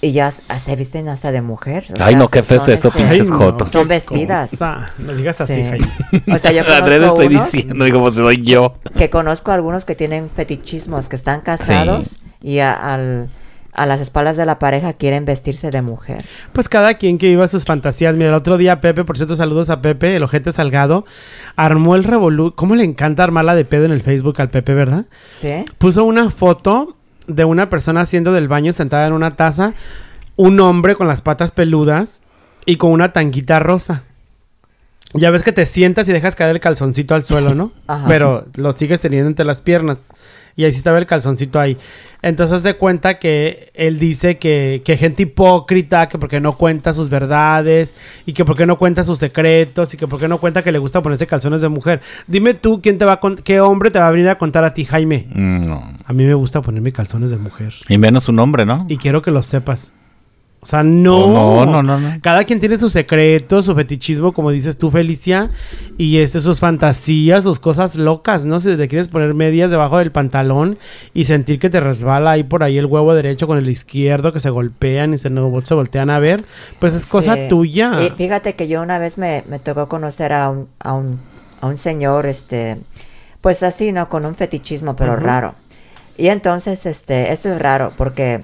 y ya se visten hasta de mujer. o Ay, sea, no, qué feo es eso, este, pinches jotos. Son vestidas. cosa. No digas así, Sí. Jaime. O sea, yo [LAUGHS] conozco estoy unos diciendo, y como si soy yo. que conozco algunos que tienen fetichismos, que están casados y a, al- a las espaldas de la pareja quieren vestirse de mujer. Pues cada quien que viva sus fantasías. Mira, el otro día Pepe, por cierto, saludos a Pepe, el ojete salgado, armó el revolú. ¿Cómo le encanta armarla de pedo en el Facebook al Pepe, verdad? ¿Sí? Puso una foto de una persona haciendo del baño sentada en una taza, un hombre con las patas peludas y con una tanguita rosa. Ya ves que te sientas y dejas caer el calzoncito al suelo, ¿no? [LAUGHS] Ajá. Pero lo sigues teniendo entre las piernas. Y ahí sí estaba el calzoncito ahí. Entonces se cuenta que él dice que, que gente hipócrita, que porque no cuenta sus verdades, y que porque no cuenta sus secretos, y que porque no cuenta que le gusta ponerse calzones de mujer. Dime tú, ¿quién te va a con- ¿qué hombre te va a venir a contar a ti, Jaime? Mm, No. A mí me gusta ponerme calzones de mujer. Y menos su nombre, ¿no? Y quiero que lo sepas. O sea, no. Oh, no, no, no, no. Cada quien tiene sus secretos, su fetichismo, como dices tú, Felicia. Y este, sus fantasías, sus cosas locas, ¿no? Si te quieres poner medias debajo del pantalón y sentir que te resbala ahí por ahí el huevo derecho con el izquierdo, que se golpean y se, no, se voltean a ver, pues es cosa Sí. tuya. Y fíjate que yo una vez me, me tocó conocer a un, a un, a un señor, este, pues así, ¿no? Con un fetichismo, pero raro. Y entonces, este, esto es raro porque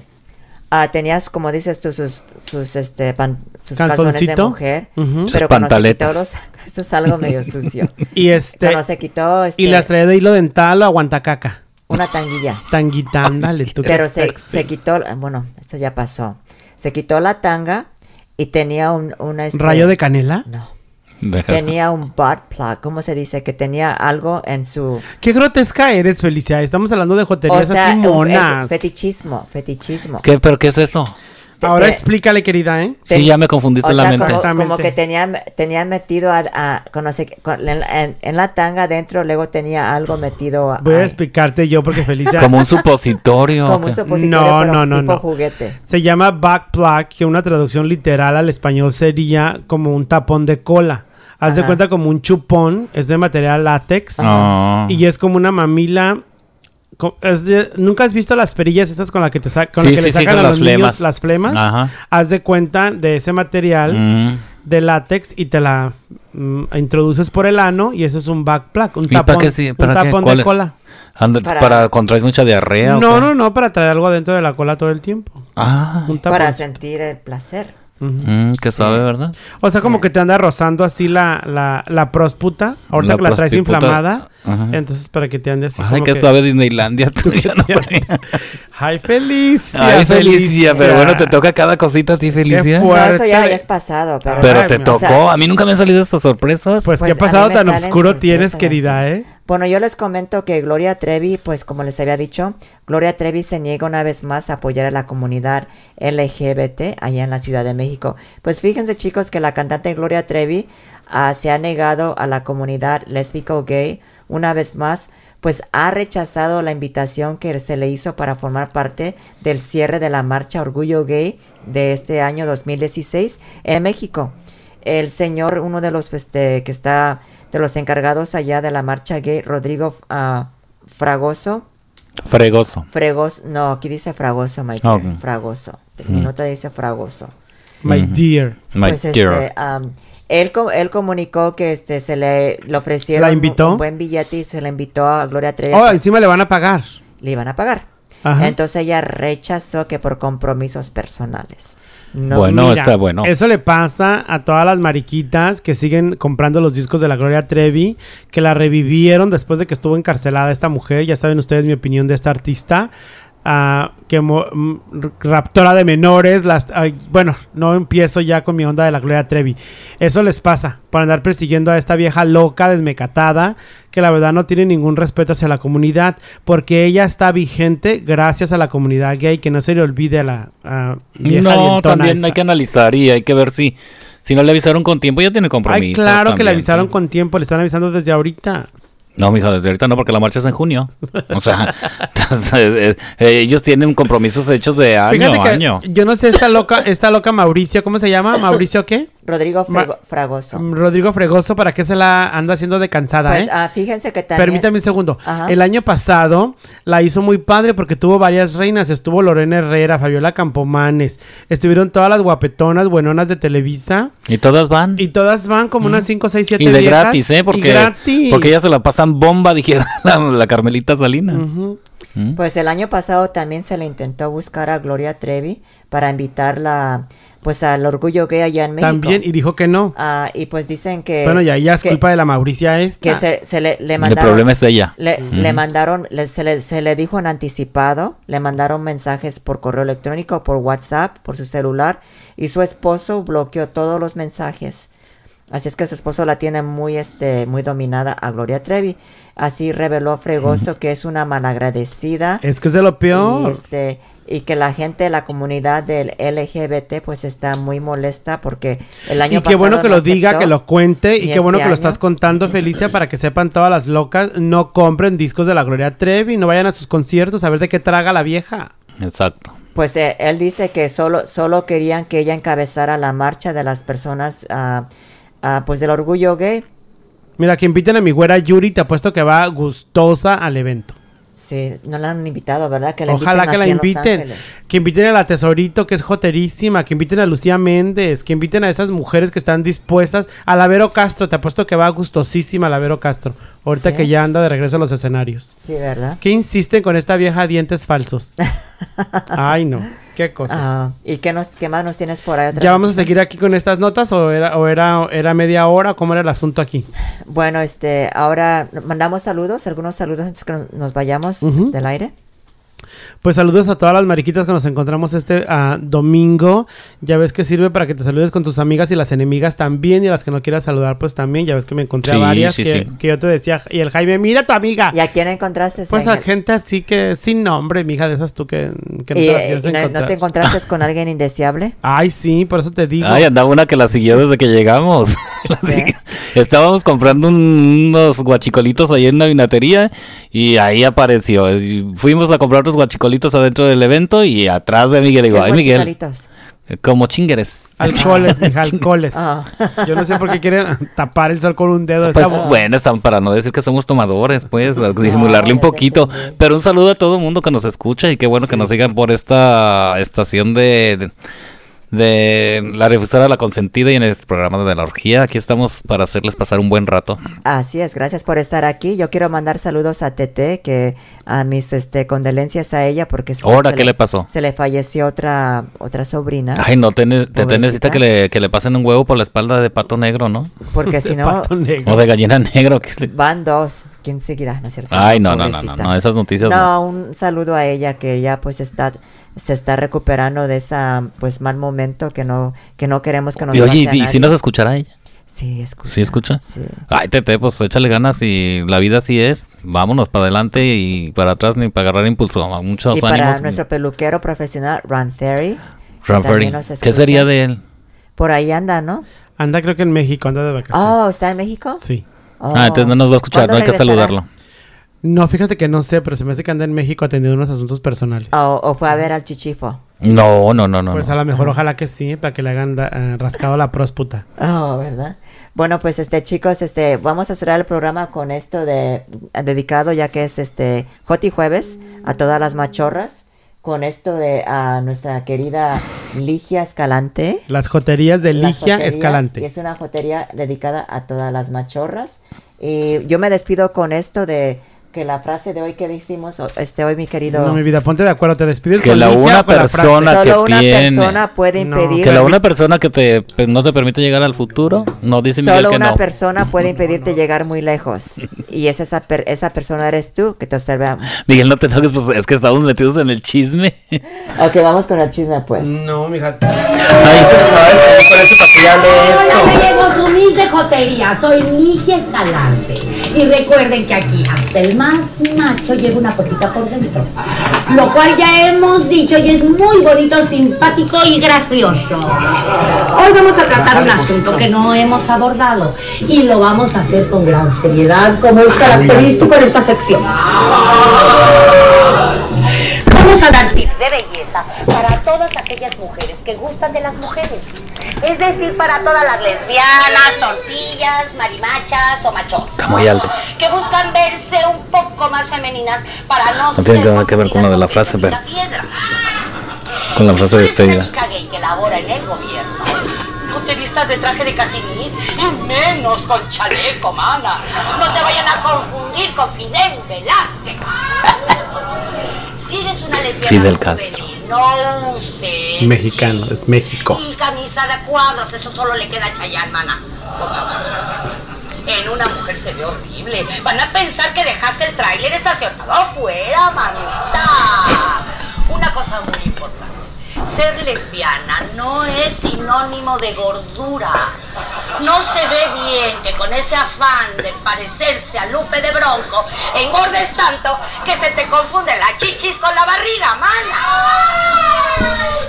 ah, tenías, como dices tú, sus, sus, este, pan- sus calzones de mujer. Ujú. Sus Pero cuando se quitó pantaletas. los, [LAUGHS] esto es algo medio sucio. [LAUGHS] Y este. Cuando se quitó, este, Y las traía de hilo dental o aguantacaca. una tanguilla. [LAUGHS] Tanguita, ándale, tú. Pero se, se quitó, bueno, eso ya pasó. Se quitó la tanga y tenía un, una, este, ¿Rayo de canela? No. Deja- Tenía un butt plug, ¿cómo se dice? Que tenía algo en su... Qué grotesca eres, Felicia. Estamos hablando de O joterías sea, así un- monas. es fetichismo, fetichismo. ¿Qué, ¿Pero qué es eso? Ahora explícale, querida, ¿eh? te- Sí, ya me confundiste o la sea, mente. Como, Exactamente. como que tenía, tenía metido a, a- con no sé qué- con- en, en- en la tanga adentro, luego tenía algo metido a- Voy a explicarte yo porque Felicia [LAUGHS] Como un supositorio. como un supositorio, No, pero no, no, tipo no. juguete. se llama back plug, que una traducción literal al español sería como un tapón de cola. Haz de Ajá. cuenta como un chupón, es de material látex No. y es como una mamila. Co- es de- ¿Nunca has visto las perillas esas con las que te sa- con las Sí, que sí, le sí, sacan con a las los niños flemas. las flemas? Ajá. Haz de cuenta de ese material Mm. de látex y te la mm, introduces por el ano y eso es un back plug, un ¿Y para tapón, qué sí? un tapón ¿Cuál de es? cola. Para- ¿Para, contraer mucha diarrea? o No, qué? no, no, para traer algo adentro de la cola todo el tiempo. Ah. Un Para sentir el placer. Mm, qué suave, ¿verdad? O sea, como Sí. que te anda rozando así la, la, la prósputa. Ahorita La que la traes inflamada. Ajá. Entonces, para que te ande así. Ay, como qué que- suave Disneylandia. tú, [LAUGHS] ya no. Ay, Felicia. Ay, Felicia. Pero bueno, te toca cada cosita a ti, Felicia. No, eso Fuerte. ya, es pasado, pero... Pero Ay, te tocó. o sea- a mí nunca me han salido estas sorpresas. Pues, Pues, qué pasado tan oscuro tienes, querida, así. ¿eh? Bueno, yo les comento que Gloria Trevi, pues como les había dicho, Gloria Trevi se niega una vez más a apoyar a la comunidad LGBT allá en la Ciudad de México. Pues fíjense chicos que la cantante Gloria Trevi ah, se ha negado a la comunidad lésbica o gay una vez más, pues ha rechazado la invitación que se le hizo para formar parte del cierre de la marcha Orgullo Gay de este año 2016 en México. El señor, uno de los este, que está de los encargados allá de la marcha gay, Rodrigo ah, Fragoso, Fregoso. Fregos, no, aquí dice Fragoso, my Ah, dear, ok. Fragoso. Mi Mm. nota dice Fragoso. My dear. My Pues, dear. este, él, él comunicó que este se le, le ofrecieron ¿La un- invitó? Un, buen billete y se le invitó a Gloria Trevi. Oh, encima le van a pagar. Le iban a pagar. Ajá. Entonces ella rechazó que por compromisos personales. No, Bueno, Mira, está bueno. Eso le pasa a todas las mariquitas que siguen comprando los discos de la Gloria Trevi, que la revivieron después de que estuvo encarcelada esta mujer. Ya saben ustedes mi opinión de esta artista. Ah, que raptora de menores. Las, ay, bueno, no empiezo ya con mi onda de la Gloria Trevi. Eso les pasa por andar persiguiendo a esta vieja loca, desmecatada, que la verdad no tiene ningún respeto hacia la comunidad, porque ella está vigente gracias a la comunidad gay, que no se le olvide a la vieja No, también esta. hay que analizar y hay que ver si, si no le avisaron con tiempo, ya tiene Ay, compromisos. claro que le avisaron sí. con tiempo, le están avisando desde ahorita. No, mija, desde ahorita no, porque la marcha es en junio. O sea, [LAUGHS] entonces, eh, eh, ellos tienen compromisos hechos de año Fíjate a año. yo no sé esta loca, esta loca Mauricio, ¿cómo se llama? Mauricio qué? Rodrigo Frego- Fragoso. Mm, Rodrigo Fregoso, ¿para qué se la anda haciendo de cansada, Pues eh? ah, fíjense que también. Permítame un segundo. Ajá. El año pasado la hizo muy padre porque tuvo varias reinas. Estuvo Lorena Herrera, Fabiola Campomanes. Estuvieron todas las guapetonas, buenonas de Televisa. Y todas van. Y todas van como unas 5, 6, 7 Y de gratis, ¿eh? Y Porque, gratis. porque ellas se la pasan bomba, [LAUGHS] dijera la, la Carmelita Salinas. ¿Mm? Pues el año pasado también se le intentó buscar a Gloria Trevi para invitarla pues al orgullo gay allá en México. También, y dijo que no. Ah, y pues dicen que. bueno, ya, ya es que- culpa de la Mauricia esta. Que se, se le, le El mandaron. problema es de ella. Le, mandaron, le- se, le, se le dijo en anticipado, le mandaron mensajes por correo electrónico, por WhatsApp, por su celular, y su esposo bloqueó todos los mensajes. Así es que su esposo la tiene muy, este, muy dominada a Gloria Trevi. Así reveló Fregoso que es una malagradecida. Es que es de lo Y, peor. este, y que la gente, la comunidad del LGBT, pues está muy molesta porque el año Y qué bueno pasado que lo diga, que lo cuente y qué bueno este que lo estás contando, Felicia, para que sepan todas las locas. No compren discos de la Gloria Trevi, no vayan a sus conciertos a ver de qué traga la vieja. Exacto. Pues eh, él dice que solo, solo querían que ella encabezara la marcha de las personas, ah, ah, pues del orgullo gay. Mira, que inviten a mi güera Yuri, te apuesto que va gustosa al evento. Sí, no la han invitado, ¿verdad? Que la Ojalá que la inviten. Que inviten a la Tesorito, que es joterísima. Que inviten a Lucía Méndez. Que inviten a esas mujeres que están dispuestas. A la Vero Castro, te apuesto que va gustosísima la Vero Castro. Ahorita Sí. que ya anda de regreso a los escenarios. Sí, ¿verdad? ¿Qué insisten con esta vieja dientes falsos? [LAUGHS] Ay, no. Qué cosas. Ah, ¿Y qué, nos, qué más nos tienes por ahí? otra ¿Ya vamos a seguir aquí con estas notas o era, o era, era media hora? ¿Cómo era el asunto aquí? Bueno, este, ahora mandamos saludos, algunos saludos antes que nos, nos vayamos Ujú. del aire. Pues saludos a todas las mariquitas que nos encontramos este ah, domingo. Ya ves que sirve para que te saludes con tus amigas y las enemigas también. Y a las que no quieras saludar, pues también. Ya ves que me encontré a varias sí, que, sí. que yo te decía. Y el Jaime, mira a tu amiga. ¿Y a quién encontraste? Pues a gente así que sin nombre, mija, de esas tú que, que no ¿Y, te las quieres y no, te encontraste con alguien indeseable? [LAUGHS] Ay, sí, por eso te digo. Ay, andaba una que la siguió desde que llegamos. [LAUGHS] [LAUGHS] Estábamos comprando un- unos guachicolitos ahí en la vinatería y ahí apareció. Fuimos a comprar los guachicolitos adentro del evento y atrás de Miguel digo, ¿Qué ay Miguel, guachicolitos? como chingueres. Alcoholes, mija, [LAUGHS] alcoholes. Ah. Yo no sé por qué quieren [LAUGHS] tapar el sol con un dedo. Pues bueno, están para no decir que somos tomadores, pues, disimularle un poquito. Pero un saludo a todo el mundo que nos escucha y qué bueno que nos sigan por esta estación de, de la refusora la consentida y en el programa de la orgía. Aquí estamos para hacerles pasar un buen rato. Así es, gracias por estar aquí. Yo quiero mandar saludos a Tete, que a mis este condolencias a ella porque se- Ahora, ¿qué le pasó? Se le falleció otra otra sobrina, Ay, no, te, te- necesita que le, que le pasen un huevo por la espalda de pato negro, ¿no? porque si no Pato negro. O de gallina negro. que van dos. ¿Quién seguirá? ¿No es cierto? Ay, no, no, no, no, no, esas noticias no. No, un saludo a ella que ya pues está se está recuperando de esa pues mal momento que no que no queremos que nos Y oye, ¿y, y si nos escuchará ella? Sí, escucha. ¿Sí escucha? Sí. Ay, Tete, pues échale ganas y la vida así es. Vámonos para adelante y para atrás ni para agarrar impulso. Muchos Y para ánimos. nuestro peluquero profesional, Ron Ferry. también Ferry. ¿Qué sería de él? Por ahí anda, ¿no? Anda creo que en México, anda de vacaciones. Oh, ¿está en México? Sí. Oh. Ah, entonces no nos va a escuchar, ¿Cuándo no hay que saludarlo. No, fíjate que no sé, pero se me hace que anda en México atendiendo unos asuntos personales. O, o fue a ver al chichifo. No, no, no, no. pues a lo mejor ojalá que sí, para que le hagan da- eh, rascado la prósputa. Oh, ¿verdad? Bueno, pues este chicos, este vamos a cerrar el programa con esto de dedicado ya que es este Joti Jueves a todas las machorras con esto de a nuestra querida Ligia Escalante. Las joterías de Ligia joterías, Escalante. y es una jotería dedicada a todas las machorras. Y yo me despido con esto de que la frase de hoy que decimos este hoy mi querido No, mi vida, ponte de acuerdo, te despides Que con la una con la persona- que solo una tiene. persona puede No. impedir Que la una persona que te no te permite llegar al futuro, no dice Miguel Solo que una no. persona puede impedirte llegar muy lejos. Y es esa, per- esa persona eres tú que te observa. Miguel, no te toques, pues es que estamos metidos en el chisme. Ok, vamos con el chisme pues. No, mija. Ay, ¿sabes? Por eso para humilde jotería, soy Ligia Escalante. Y recuerden que aquí hasta el más macho lleva una cosita por dentro. Lo cual ya hemos dicho y es muy bonito, simpático y gracioso. Hoy vamos a tratar un asunto que no hemos abordado y lo vamos a hacer con gran seriedad, como es característico en esta sección. Vamos a dar tips de belleza para todas aquellas mujeres que gustan de las mujeres. Es decir, para todas las lesbianas, tortillas, marimachas o machotas. Está muy alto. Que buscan verse un poco más femeninas para no No tiene ser nada que ver con lo de la frase, pero- con la piedra. Con la frase una despedida. chica gay que labora en el gobierno. No te vistas de traje de casimir, y menos con chaleco, mana. No te vayan a confundir con Fidel Velázquez. Si eres una lesbiana Fidel juvenil, Castro. No uses Mexicano, es México. y camisa de cuadros, eso solo le queda a Chayanne, mana. En una mujer se ve horrible. Van a pensar que dejaste el tráiler estacionado afuera, manita. Una cosa muy importante. Ser lesbiana no es sinónimo de gordura. No se ve bien que con ese afán de parecerse a Lupe de Bronco engordes tanto que se te confunde la chichis con la barriga, mana.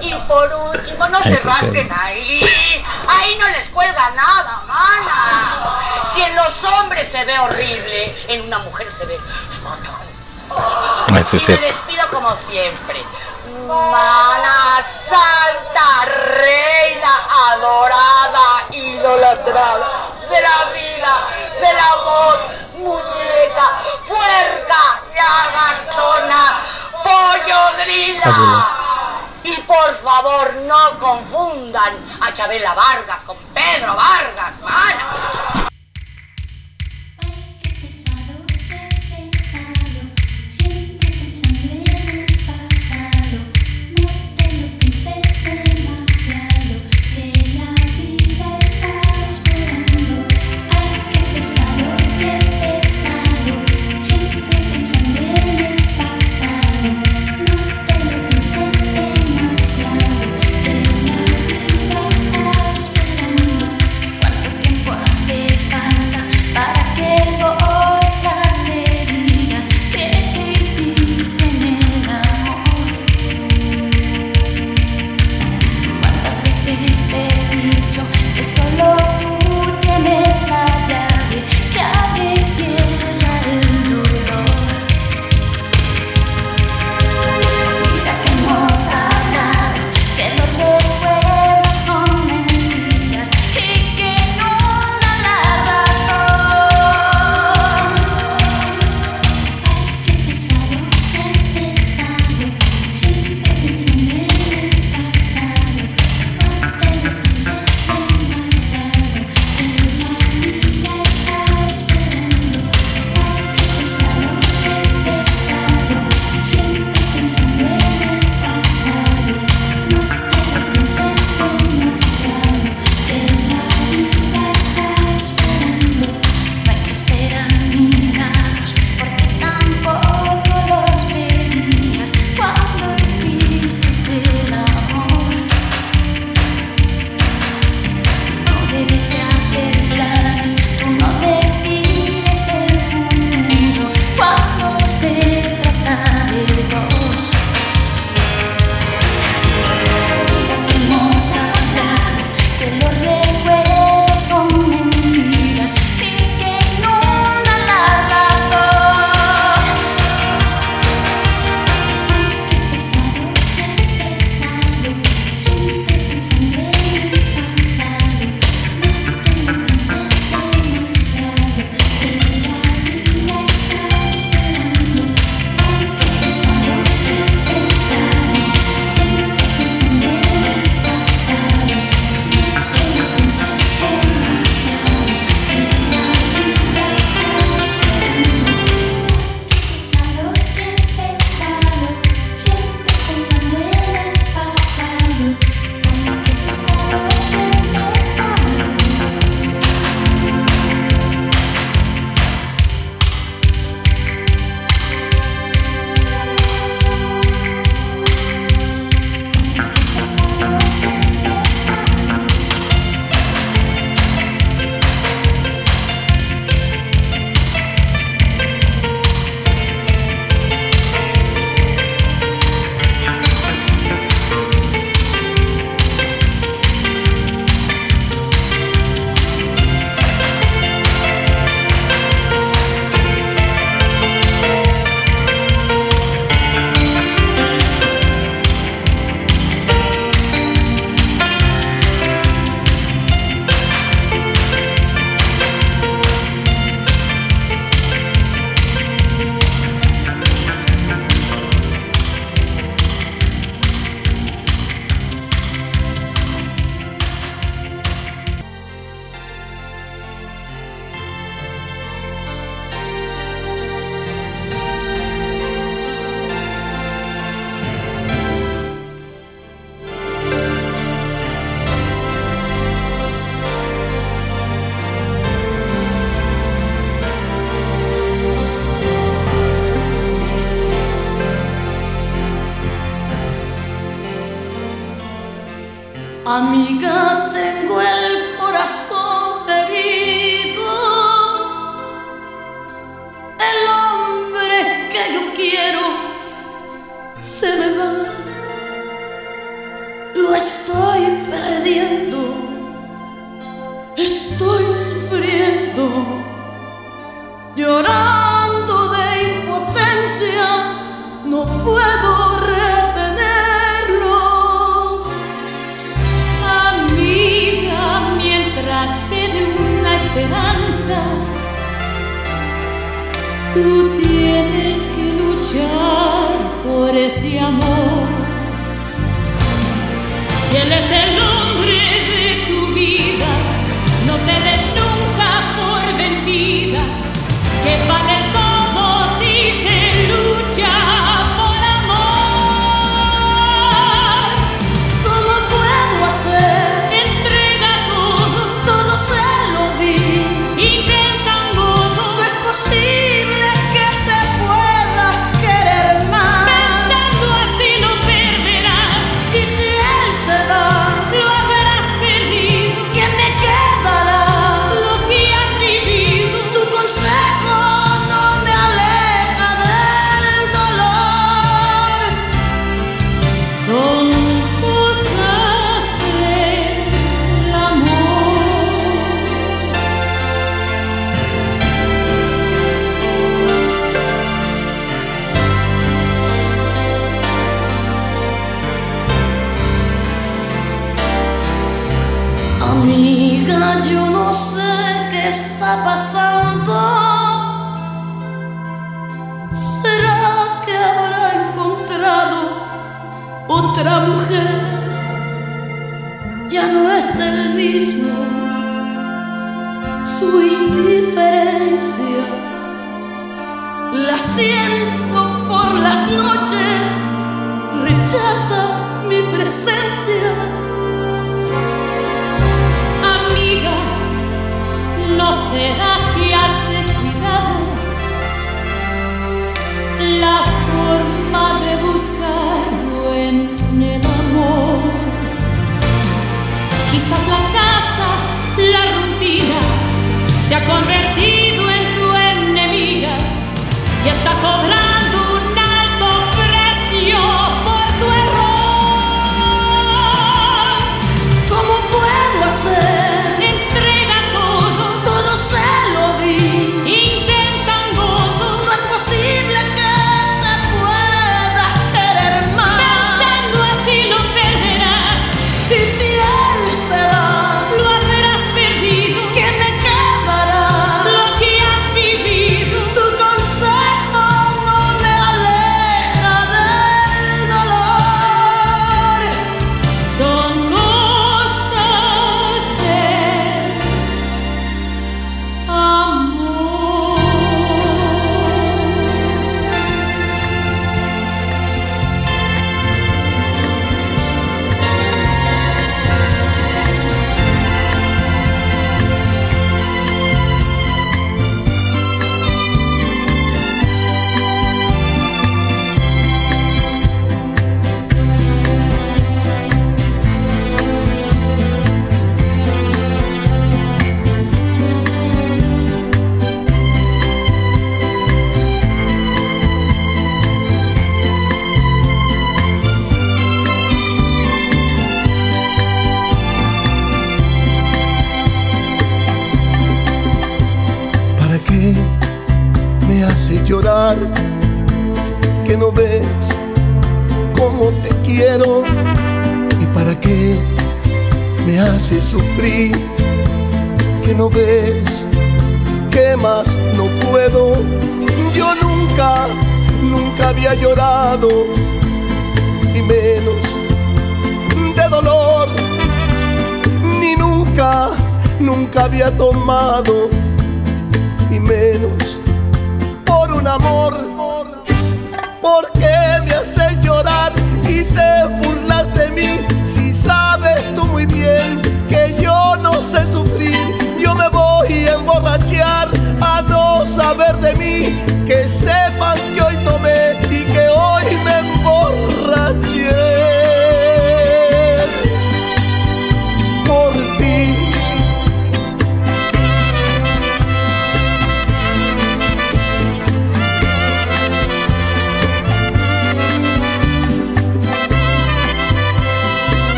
Y por último, no se rasquen ahí. Ahí no les cuelga nada, mana. Si en los hombres se ve horrible, en una mujer se ve fatal. Y me despido como siempre. Mana santa, reina adorada, idolatrada, de la vida, del amor, muñeca, puerca, lagartona, pollodrila. Y por favor no confundan a Chabela Vargas con Pedro Vargas, mana.